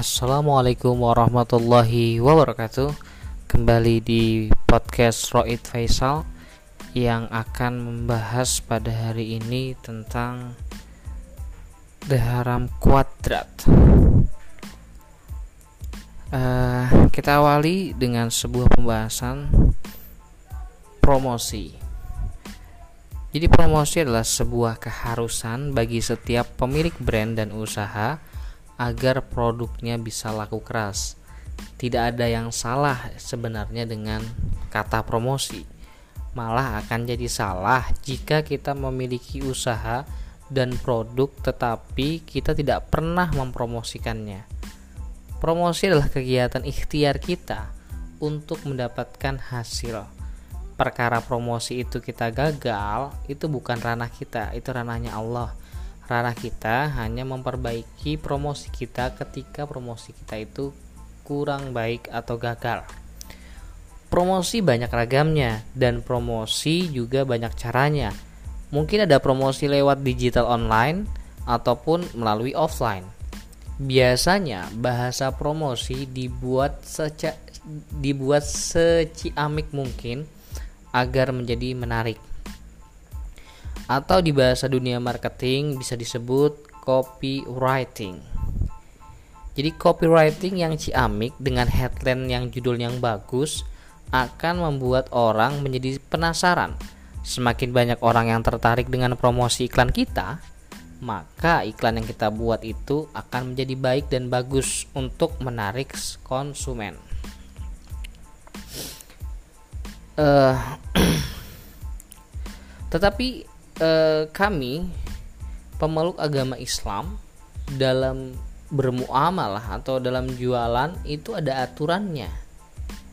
Assalamualaikum warahmatullahi wabarakatuh. Kembali di podcast Roid Faisal Yang akan membahas pada hari ini tentang The Haram Quadrat uh, Kita awali dengan sebuah pembahasan Promosi. Jadi promosi adalah sebuah keharusan bagi setiap pemilik brand dan usaha agar produknya bisa laku keras. Tidak ada yang salah sebenarnya dengan kata promosi. Malah akan jadi salah jika kita memiliki usaha dan produk tetapi kita tidak pernah mempromosikannya. Promosi adalah kegiatan ikhtiar kita untuk mendapatkan hasil. Perkara promosi itu kita gagal, itu bukan ranah kita, itu ranahnya Allah ranah kita hanya memperbaiki promosi kita ketika promosi kita itu kurang baik atau gagal. Promosi banyak ragamnya dan promosi juga banyak caranya. Mungkin ada promosi lewat digital online ataupun melalui offline. Biasanya bahasa promosi dibuat seca, dibuat seciamik mungkin agar menjadi menarik atau di bahasa dunia marketing bisa disebut copywriting. Jadi copywriting yang ciamik dengan headline yang judul yang bagus akan membuat orang menjadi penasaran. Semakin banyak orang yang tertarik dengan promosi iklan kita, maka iklan yang kita buat itu akan menjadi baik dan bagus untuk menarik konsumen. Uh, tetapi eh, kami pemeluk agama Islam dalam bermuamalah atau dalam jualan itu ada aturannya.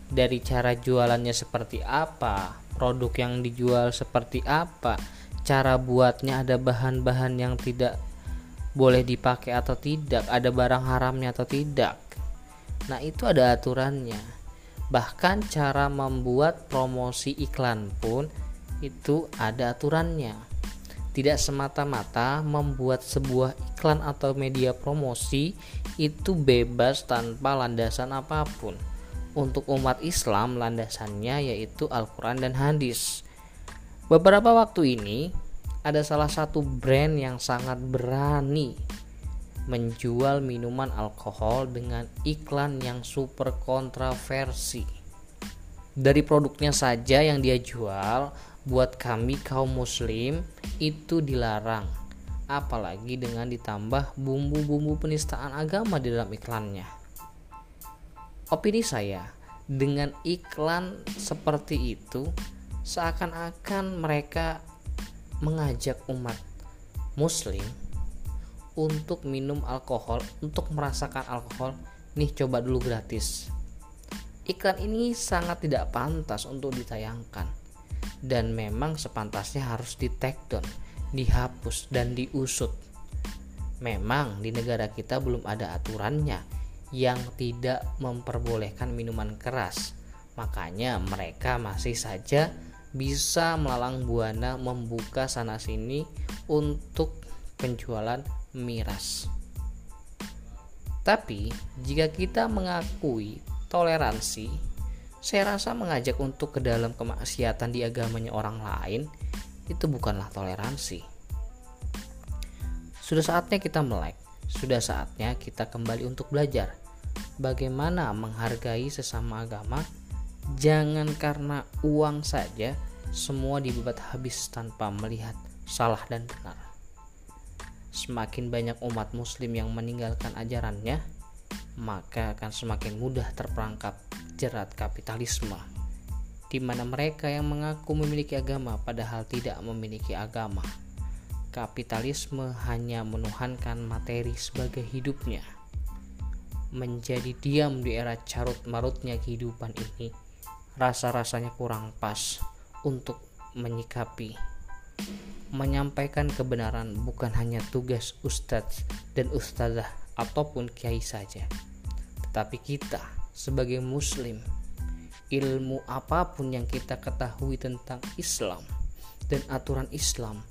Dari cara jualannya seperti apa produk yang dijual seperti apa cara buatnya ada bahan-bahan yang tidak boleh dipakai atau tidak ada barang haramnya atau tidak. Nah itu ada aturannya. Bahkan cara membuat promosi iklan pun itu ada aturannya tidak semata-mata membuat sebuah iklan atau media promosi itu bebas tanpa landasan apa pun. Untuk umat Islam, landasannya yaitu Al-Quran dan hadis. Beberapa waktu ini, ada salah satu brand yang sangat berani menjual minuman alkohol dengan iklan yang super kontroversi. Dari produknya saja yang dia jual, buat kami kaum muslim itu dilarang. Apalagi dengan ditambah bumbu-bumbu penistaan agama di dalam iklannya. Opini saya dengan iklan seperti itu seakan-akan mereka mengajak umat muslim untuk minum alkohol untuk merasakan alkohol. Nih coba dulu gratis. Iklan ini sangat tidak pantas untuk ditayangkan dan memang sepantasnya harus di take down, dihapus dan diusut. Memang di negara kita belum ada aturannya yang tidak memperbolehkan minuman keras. Makanya mereka masih saja bisa melalang buana membuka sana sini untuk penjualan miras. Tapi jika kita mengakui toleransi saya rasa mengajak untuk ke dalam kemaksiatan di agamanya orang lain itu bukanlah toleransi. Sudah saatnya kita melek, sudah saatnya kita kembali untuk belajar bagaimana menghargai sesama agama. Jangan karena uang saja semua dibuat habis tanpa melihat salah dan benar. Semakin banyak umat muslim yang meninggalkan ajarannya, maka akan semakin mudah terperangkap jerat kapitalisme, di mana mereka yang mengaku memiliki agama padahal tidak memiliki agama. Kapitalisme hanya menuhankan materi sebagai hidupnya. Menjadi diam di era carut marutnya kehidupan ini, rasa-rasanya kurang pas untuk menyikapi. Menyampaikan kebenaran bukan hanya tugas ustadz dan ustazah ataupun kiai saja, tetapi kita sebagai muslim ilmu apa pun yang kita ketahui tentang Islam dan aturan Islam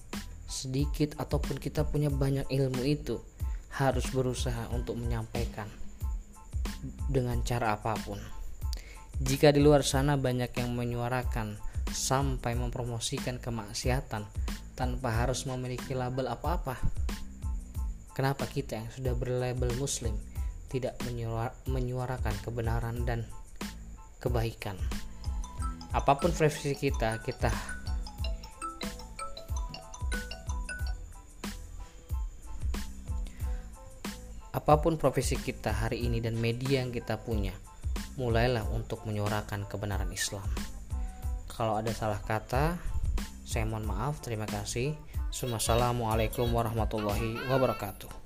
sedikit ataupun kita punya banyak ilmu itu harus berusaha untuk menyampaikan dengan cara apa pun. Jika di luar sana banyak yang menyuarakan sampai mempromosikan kemaksiatan tanpa harus memiliki label apa-apa, kenapa kita yang sudah berlabel Muslim tidak menyuarakan kebenaran dan kebaikan? Apa pun profesi kita, kita apa pun profesi kita hari ini dan media yang kita punya, mulailah untuk menyuarakan kebenaran Islam. Kalau ada salah kata, saya mohon maaf. Terima kasih. Assalamualaikum warahmatullahi wabarakatuh.